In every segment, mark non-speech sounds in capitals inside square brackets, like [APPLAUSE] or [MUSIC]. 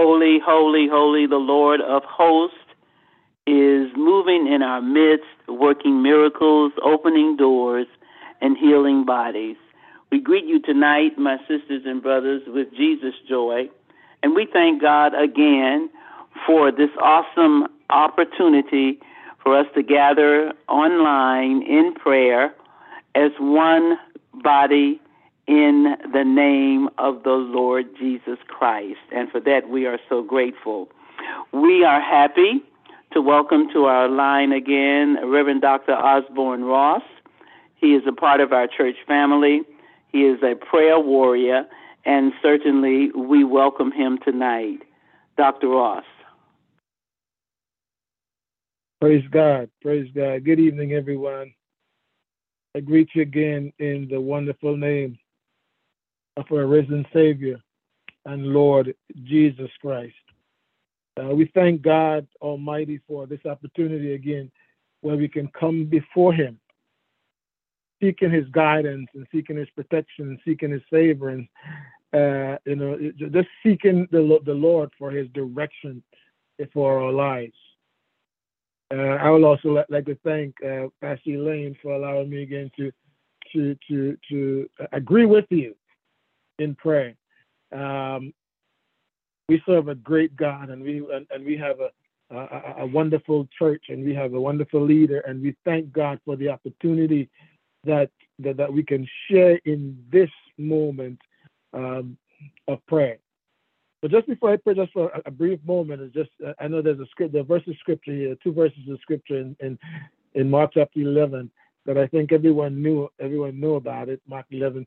Holy, holy, holy, the Lord of hosts is moving in our midst, working miracles, opening doors, and healing bodies. We greet you tonight, my sisters and brothers, with Jesus joy. And we thank God again for this awesome opportunity for us to gather online in prayer as one body in the name of the Lord Jesus Christ. And for that, we are so grateful. We are happy to welcome to our line again Reverend Dr. Osbourne Ross. He is a part of our church family. He is a prayer warrior, and certainly we welcome him tonight. Dr. Ross. Praise God. Praise God. Good evening, everyone. I greet you again in the wonderful name of our risen Savior and Lord Jesus Christ. Uh, we thank God Almighty for this opportunity again where we can come before Him, seeking His guidance and seeking His protection and seeking His favor and uh, you know just seeking the the Lord for His direction for our lives. Uh, I would also like to thank uh, Pastor Elaine for allowing me again to to to to agree with you in prayer. Um, we serve a great God, and we and, and we have a, a, a wonderful church, and we have a wonderful leader, and we thank God for the opportunity that that, that we can share in this moment um, of prayer. But just before I pray, just for a, brief moment, is just uh, I know there's a script, the verse of scripture here, two verses of scripture in, in in Mark chapter 11 that I think everyone knew everyone knew about it. Mark 11,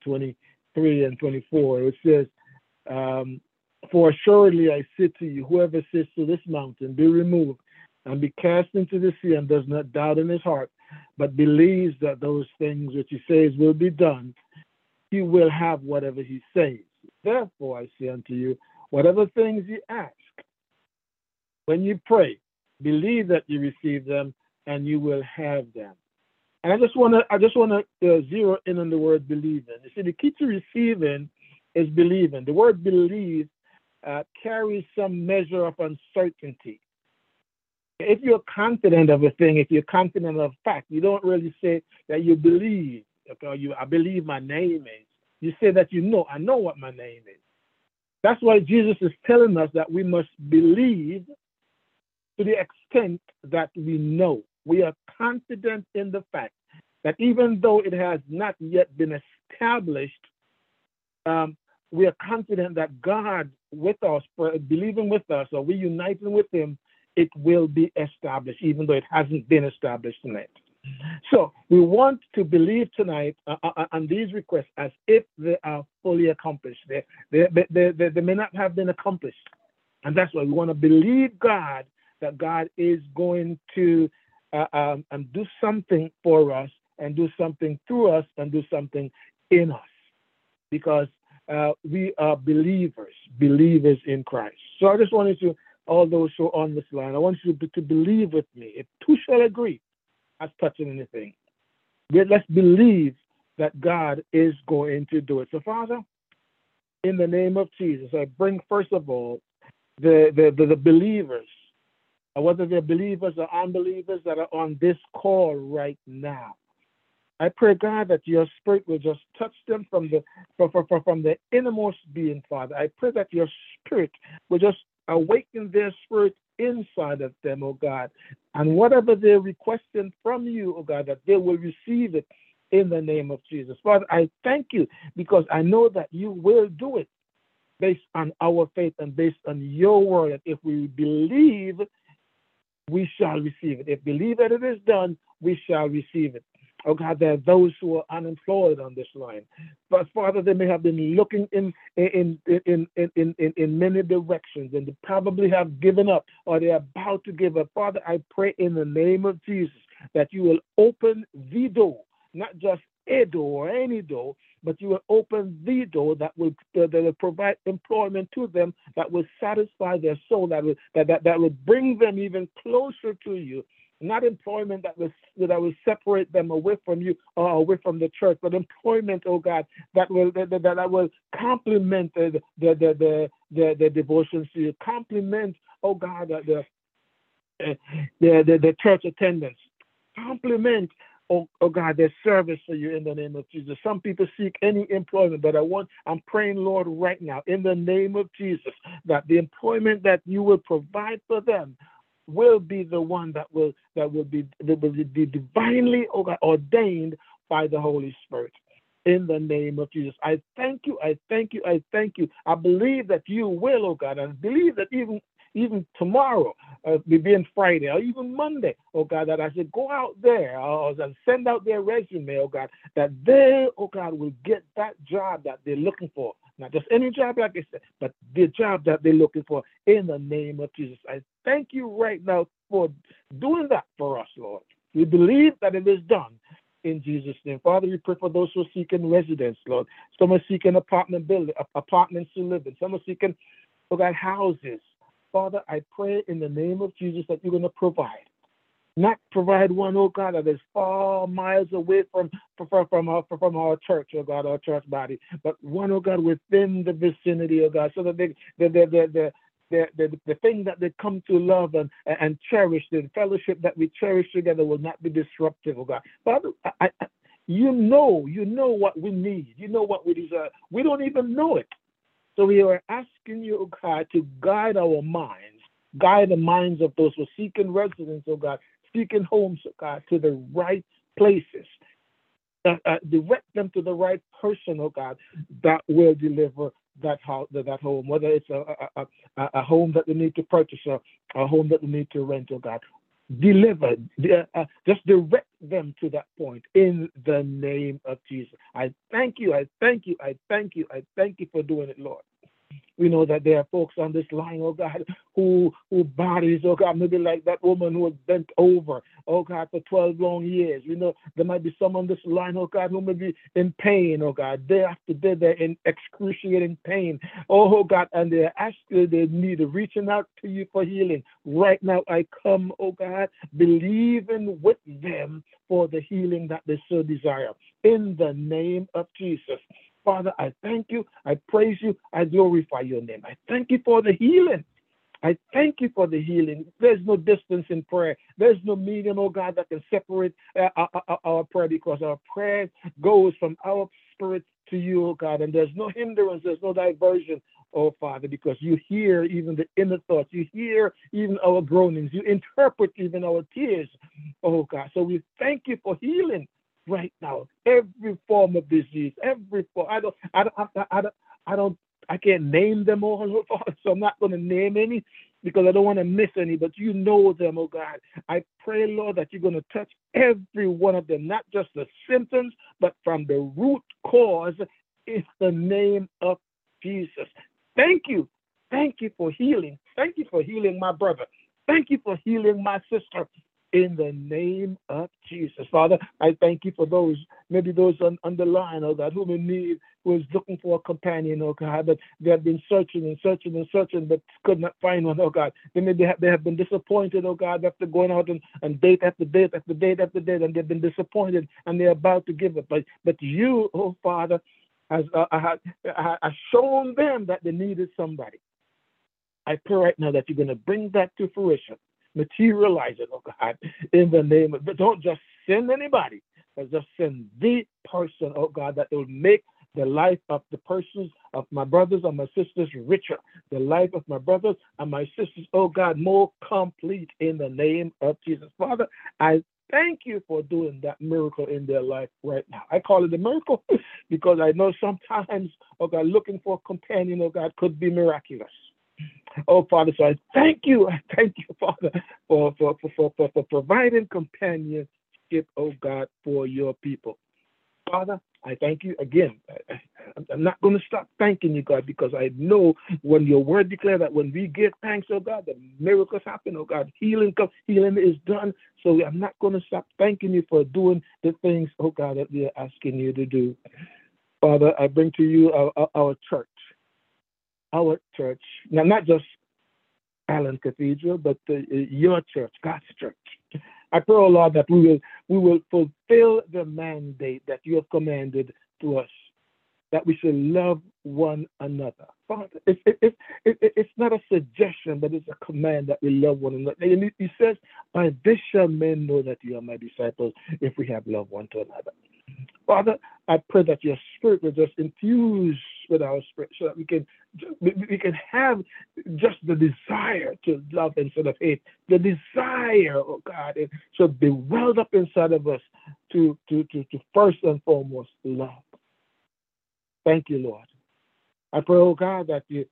23 and 24. It says, um, for assuredly I say to you, whoever says to this mountain, be removed and be cast into the sea, and does not doubt in his heart, but believes that those things which he says will be done, he will have whatever he says. Therefore I say unto you, whatever things you ask, when you pray, believe that you receive them, and you will have them. And I just want to I just want to uh, zero in on the word believing. You see, the key to receiving is believing. The word believe uh, carries some measure of uncertainty. If you're confident of a thing, if you're confident of fact, you don't really say that you believe. Okay, you, I believe my name is. You say that you know, I know what my name is. That's why Jesus is telling us that we must believe to the extent that we know. We are confident in the fact that even though it has not yet been established, um, we are confident that God with us, believing with us, or we uniting with Him, it will be established, even though it hasn't been established tonight. So we want to believe tonight uh, uh, uh, on these requests as if they are fully accomplished. They, they, they, they, they may not have been accomplished. And that's why we want to believe God that God is going to uh, um, and do something for us and do something through us and do something in us. Because uh, we are believers, believers in Christ. So I just wanted to, all those who are on this line, I want you to, to believe with me. If two shall agree as touching anything, let's believe that God is going to do it. So, Father, in the name of Jesus, I bring first of all the, the, the, the believers, whether they're believers or unbelievers that are on this call right now. I pray, God, that your spirit will just touch them from the from, from, from the innermost being, Father. I pray that your spirit will just awaken their spirit inside of them, oh God. And whatever they're requesting from you, oh God, that they will receive it in the name of Jesus. Father, I thank you because I know that you will do it based on our faith and based on your word. If we believe, we shall receive it. If believe that it is done, we shall receive it. Oh God, there are those who are unemployed on this line. But Father, they may have been looking in in in in in, in, many directions and they probably have given up or they're about to give up. Father, I pray in the name of Jesus that you will open the door, not just a door or any door, but you will open the door that will uh, that will provide employment to them, that will satisfy their soul, that will that, that, that will bring them even closer to you. Not employment that was that will separate them away from you or away from the church, but employment, oh God, that will that, that, that will complement the the the the, the, the devotions to you, complement, oh God, the the, the, the church attendance, complement oh, oh God, there's service for you in the name of Jesus. Some people seek any employment, but I want, I'm praying, Lord, right now, in the name of Jesus, that the employment that you will provide for them will be the one that will that will be that will be divinely ordained by the Holy Spirit. In the name of Jesus, I thank you. I thank you. I thank you. I believe that you will, oh God. I believe that even even tomorrow, uh, being Friday, or even Monday, oh God, that I should go out there or uh, send out their resume, oh God, that they, oh God, will get that job that they're looking for. Not just any job, like I said, but the job that they're looking for in the name of Jesus. I thank you right now for doing that for us, Lord. We believe that it is done in Jesus' name. Father, we pray for those who are seeking residence, Lord. Some are seeking apartment building, apartments to live in. Some are seeking, oh God, houses. Father, I pray in the name of Jesus that you're going to provide. Not provide one, oh God, that is far miles away from from, from, our, from our church, oh God, our church body, but one, oh God, within the vicinity, oh God, so that they, the, the, the, the thing that they come to love and, and cherish, the fellowship that we cherish together will not be disruptive, oh God. Father, I, I, you know, you know what we need. You know what we deserve. We don't even know it. So we are asking you, God, to guide our minds, guide the minds of those who are seeking residence, oh God, seeking homes, oh God, to the right places. Uh, uh, direct them to the right person, oh God, that will deliver that house, that home, whether it's a, a, a, a home that they need to purchase or a home that they need to rent, oh God. Deliver, uh, just direct them to that point in the name of Jesus. I thank you, I thank you, I thank you, I thank you for doing it, Lord. We know that there are folks on this line, oh God, who who bodies, oh God, maybe like that woman who was bent over, oh God, for 12 long years. We know there might be some on this line, oh God, who may be in pain, oh God, day after day, they're in excruciating pain. Oh, God, and they're asking, they need reaching out to you for healing. Right now, I come, oh God, believing with them for the healing that they so desire. In the name of Jesus. Father, I thank you. I praise you. I glorify your name. I thank you for the healing. I thank you for the healing. There's no distance in prayer. There's no medium, oh God, that can separate uh, our, uh, our, uh, our, prayer because our prayer goes from our spirit to you, oh God, and there's no hindrance, there's no diversion, oh Father, because you hear even the inner thoughts, you hear even our groanings, you interpret even our tears, oh God. So we thank you for healing right now. Every form of disease, every form. I don't, I don't, I, I don't, I don't, I can't name them all, [LAUGHS] so I'm not going to name any because I don't want to miss any, but you know them, oh God. I pray, Lord, that you're going to touch every one of them, not just the symptoms, but from the root cause in the name of Jesus. Thank you. Thank you for healing. Thank you for healing my brother. Thank you for healing my sister in the name of Jesus. Father, I thank you for those, maybe those on, on the line, oh God, who may need, who is looking for a companion, oh God, but they have been searching and searching and searching, but could not find one, oh God. They maybe have, they have been disappointed, oh God, after going out and, and date after date after date after date, and they've been disappointed and they're about to give up. But, but you, oh Father, has, uh, has, has shown them that they needed somebody. I pray right now that you're going to bring that to fruition materialize it, oh God, in the name of, but don't just send anybody, but just send the person, oh God, that will make the life of the persons of my brothers and my sisters richer, the life of my brothers and my sisters, oh God, more complete in the name of Jesus. Father, I thank you for doing that miracle in their life right now. I call it a miracle [LAUGHS] because I know sometimes, oh God, looking for a companion, oh God, could be miraculous. Oh, Father, so I thank you. I thank you, Father, for, for, for, for, for providing companionship, oh God, for your people. Father, I thank you again. I, am not going to stop thanking you, God, because I know when your word declare that when we give thanks, oh God, the miracles happen, oh God, healing comes, healing is done. So I'm not going to stop thanking you for doing the things, oh God, that we are asking you to do. Father, I bring to you our, our, our church our church, now not just Allen Cathedral, but the, uh, your church, God's church. I pray, oh Lord, that we will we will fulfill the mandate that you have commanded to us, that we should love one another. Father, it's, it, it, it, it's not a suggestion, but it's a command that we love one another. And he says, By this shall men know that you are my disciples if we have love one to another. Father, I pray that your spirit will just infuse our spirit so that we can we can have just the desire to love instead of hate. The desire, oh God, it should be welled up inside of us to, to, to, to first and foremost love. Thank you, Lord. I pray, oh God, that you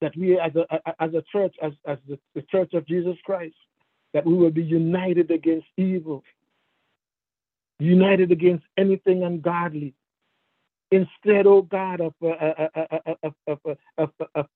that we as a as a church, as, as the, the church of Jesus Christ, that we will be united against evil, united against anything ungodly. Instead, oh God, of, uh, uh, uh, of, of, of, of,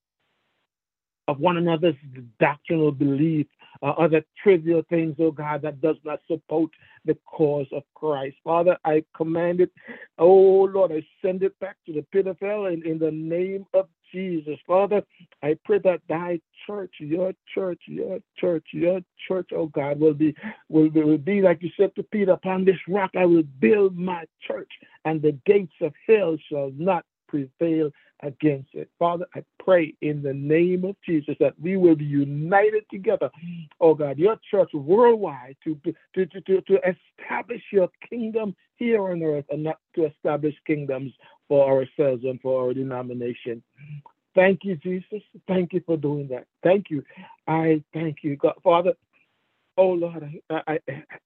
of one another's doctrinal belief, uh, other trivial things, oh God, that does not support the cause of Christ. Father, I command it. Oh Lord, I send it back to the pit of hell in, in the name of Jesus. Father, I pray that thy church, your church, your church, your church, oh God, will be will, will be like you said to Peter, upon this rock I will build my church, and the gates of hell shall not prevail against it. Father, I pray in the name of Jesus that we will be united together, oh God, your church worldwide to, to, to, to, to establish your kingdom here on earth and not to establish kingdoms for ourselves and for our denomination. Thank you, Jesus. Thank you for doing that. Thank you. I thank you, God. Father, oh Lord, I, I,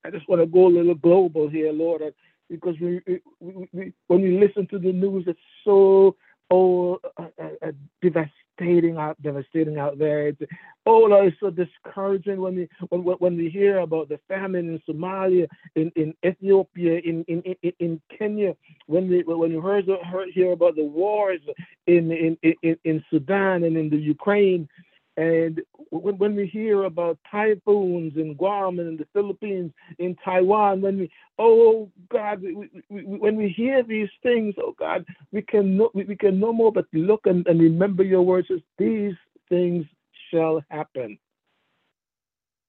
I just want to go a little global here, Lord, because we, we, we, when we listen to the news, it's so oh, uh, uh, uh, devastating out, devastating out there. It's, oh, Lord, it's so discouraging when we when, when we hear about the famine in Somalia, in, in Ethiopia, in, in, in, in Kenya. When we when you heard, heard hear about the wars in, in in in Sudan and in the Ukraine. And when, when we hear about typhoons in Guam and in the Philippines, in Taiwan, when we, oh God, we, we, when we hear these things, oh God, we can no, we, can no more but look and, and remember your words as these things shall happen.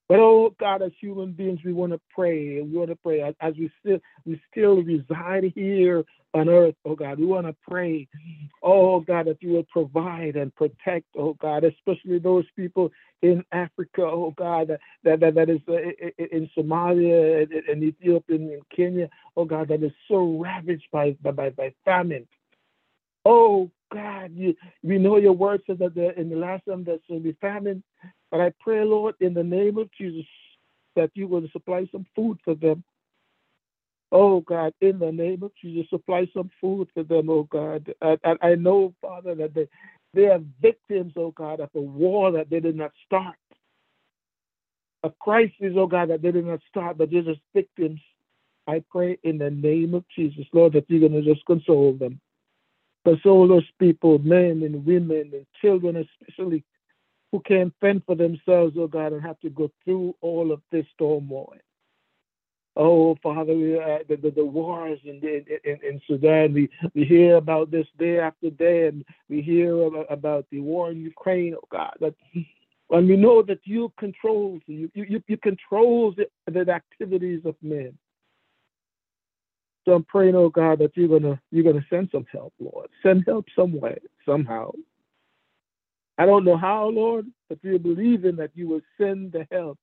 But oh God, as human beings, we want to pray. We want to pray as, we still we still reside here on earth, oh God. We want to pray, oh God, that you will provide and protect, oh God, especially those people in Africa, oh God, that that, that is uh, in Somalia and Ethiopia and Kenya, oh God, that is so ravaged by by, by famine. Oh God, you, we know your word says that the, in the last time there's going to be famine. But I pray, Lord, in the name of Jesus, that you will supply some food for them. Oh God, in the name of Jesus, supply some food for them, oh God. And, I know, Father, that they, they are victims, oh God, of a war that they did not start. A crisis, oh God, that they did not start, but they're just victims. I pray in the name of Jesus, Lord, that you're going to just console them. Console those people, men and women and children especially, who can't fend for themselves, oh God, and have to go through all of this turmoil. Oh, Father, uh, the, the, the, wars in, in, in, Sudan, we, we hear about this day after day, and we hear about, about the war in Ukraine, oh God. But, and we know that you control, you, you, you control the, the activities of men. I'm praying, oh God, that you're gonna you're gonna send some help, Lord. Send help some way, somehow. I don't know how, Lord, but we're believing that you will send the help,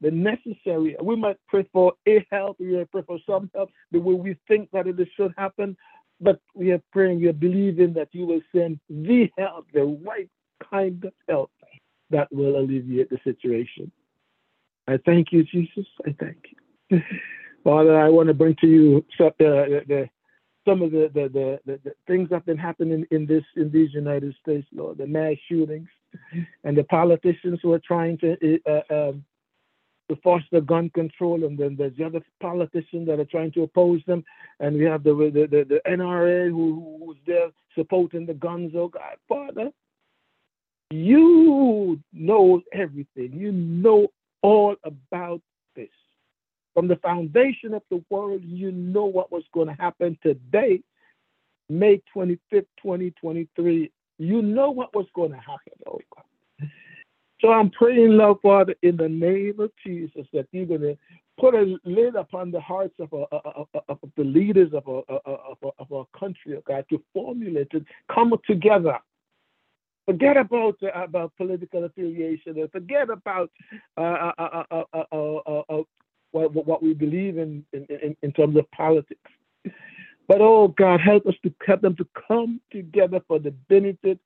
the necessary. We might pray for a help, we might pray for some help, the way we think that it should happen, but we are praying, we are believing that you will send the help, the right kind of help that will alleviate the situation. I thank you, Jesus. I thank you. [LAUGHS] Father, I want to bring to you the, the, the some of the, the, the, the, things that have been happening in this in these United States, Lord, the mass shootings, and the politicians who are trying to uh, um, to foster gun control, and then there's the other politicians that are trying to oppose them, and we have the the, the, the NRA who, who's there supporting the guns. Oh God, Father, you know everything. You know all about from the foundation of the world, you know what was going to happen today, May 25th, 2023. You know what was going to happen, oh God. So I'm praying, Lord Father, in the name of Jesus, that you're going to put a lid upon the hearts of, uh, uh, uh, of the leaders of our, of, of our country, oh God, to formulate and come together. Forget about about political affiliation and forget about what, what we believe in, in, in terms of politics. But oh God, help us to help them to come together for the benefit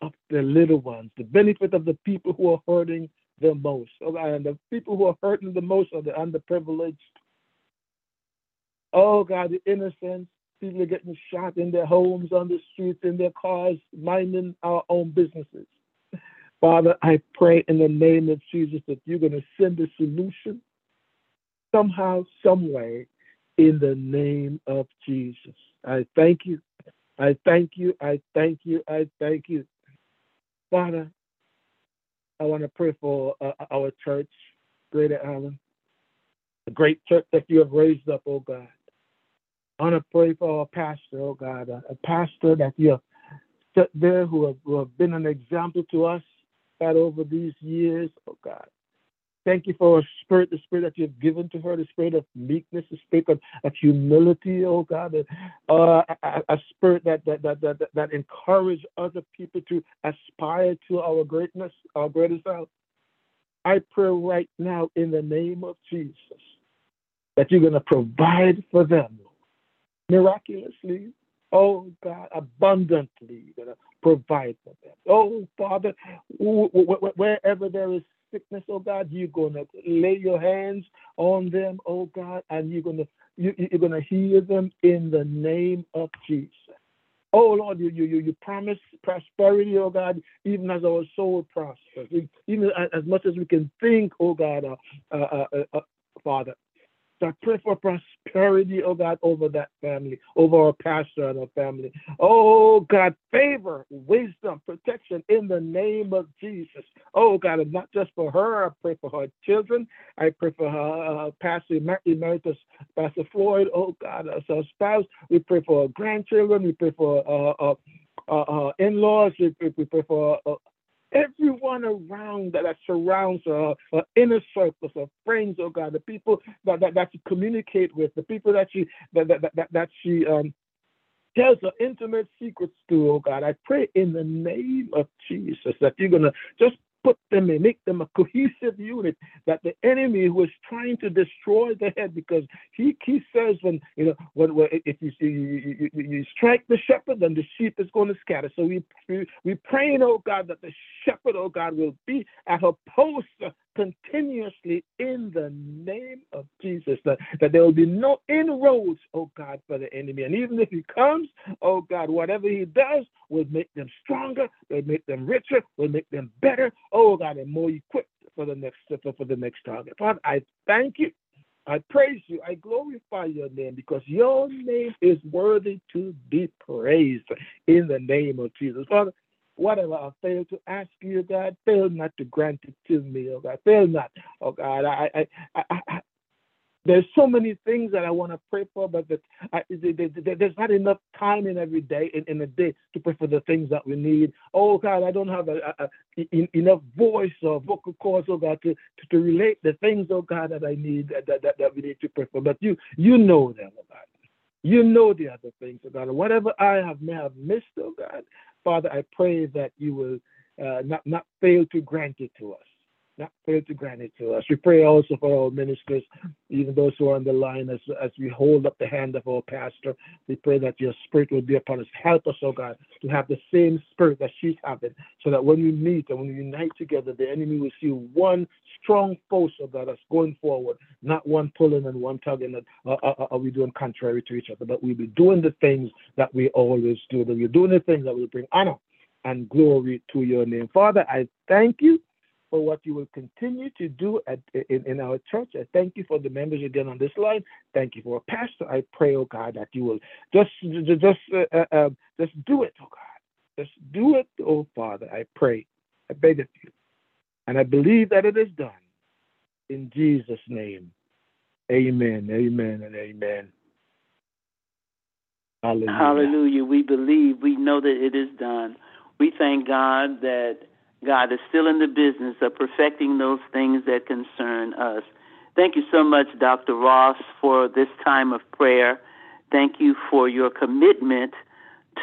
of the little ones, the benefit of the people who are hurting the most. Oh and the people who are hurting the most are the underprivileged. Oh God, the innocents, people are getting shot in their homes, on the streets, in their cars, minding our own businesses. Father, I pray in the name of Jesus that you're going to send a solution somehow, some way, in the name of Jesus. I thank you. I thank you. I thank you. I thank you. Father, I want to pray for uh, our church, Greater Allen, the great church that you have raised up, oh God. I want to pray for our pastor, oh God, a, a pastor that you have set there who have, who have been an example to us, God, over these years, oh God. Thank you for a spirit, the spirit that you've given to her, the spirit of meekness, the spirit of, of humility, oh God, uh, a, a, spirit that that, that that that encourage other people to aspire to our greatness, our greatest self. I pray right now in the name of Jesus that you're going to provide for them miraculously, oh God, abundantly, you're going to provide for them. Oh Father, wherever there is sickness, oh God, you're going to lay your hands on them, oh God, and you're going to you, you're going to heal them in the name of Jesus. Oh Lord, you you you promise prosperity, oh God, even as our soul prospers, even as much as we can think, oh God, uh, uh, uh, uh Father. I pray for prosperity, oh God, over that family, over our pastor and our family. Oh God, favor, wisdom, protection in the name of Jesus. Oh God, and not just for her, I pray for her children. I pray for her uh, Pastor Emeritus, Pastor Floyd. Oh God, as her spouse. We pray for her grandchildren. We pray for uh, uh, uh, in-laws. We, we pray for uh, everyone around that, that surrounds her, her inner circles, her friends, oh God, the people that, that, that she communicate with, the people that she that that, that, that she um tells her intimate secrets to, oh God. I pray in the name of Jesus that you're gonna just put them and make them a cohesive unit that the enemy who is trying to destroy the head, because he, he says when, you know, when, when if you, you, you, you strike the shepherd, then the sheep is going to scatter. So we, we, we praying, oh God, that the shepherd, oh God, will be at her post continuously in the name of Jesus, that, that there will be no inroads, oh God, for the enemy. And even if he comes, oh God, whatever he does will make them stronger, will make them richer, will make them better, oh God, and more equipped for the next step for the next target. Father, I thank you. I praise you. I glorify your name because your name is worthy to be praised in the name of Jesus. Father, whatever I fail to ask you, oh God, fail not to grant it to me, oh God. Fail not, oh God. I, I, I, I there's so many things that I want to pray for, but that I, there's not enough time in every day in, in a day to pray for the things that we need. Oh God, I don't have a, a, a, enough voice or vocal cords, oh God, to, to, to relate the things, oh God, that I need that, that, that we need to pray for. But you you know them, oh God. You know the other things, oh God. Whatever I have may have missed, oh God, Father, I pray that you will uh, not, not fail to grant it to us. Not fail to grant it to us. We pray also for our ministers, even those who are on the line, as, as we hold up the hand of our pastor. We pray that your spirit will be upon us. Help us, oh God, to have the same spirit that she's having, so that when we meet and when we unite together, the enemy will see one strong force, of God, us going forward, not one pulling and one tugging. And uh, uh, uh, are we doing contrary to each other? But we'll be doing the things that we always do. That we're doing the things that will bring honor and glory to your name. Father, I thank you for what you will continue to do at, in, in our church. I thank you for the members again on this line. Thank you for a pastor. I pray, oh God, that you will just just uh, uh, um, just do it, oh God. Just do it, oh Father. I pray. I beg of you. And I believe that it is done. In Jesus' name. Amen. Amen and amen. Hallelujah. Hallelujah. We believe. We know that it is done. We thank God that God is still in the business of perfecting those things that concern us. Thank you so much, Dr. Ross, for this time of prayer. Thank you for your commitment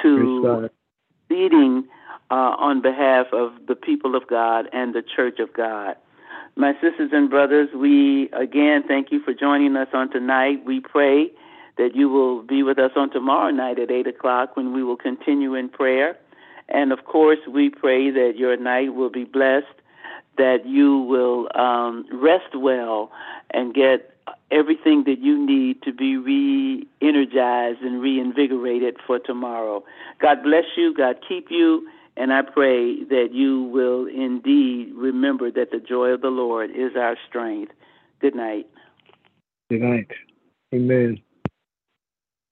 to leading uh, on behalf of the people of God and the Church of God. My sisters and brothers, we again thank you for joining us on tonight. We pray that you will be with us on tomorrow night at 8 o'clock when we will continue in prayer. And of course, we pray that your night will be blessed, that you will um, rest well and get everything that you need to be re energized and reinvigorated for tomorrow. God bless you. God keep you. And I pray that you will indeed remember that the joy of the Lord is our strength. Good night. Good night. Amen.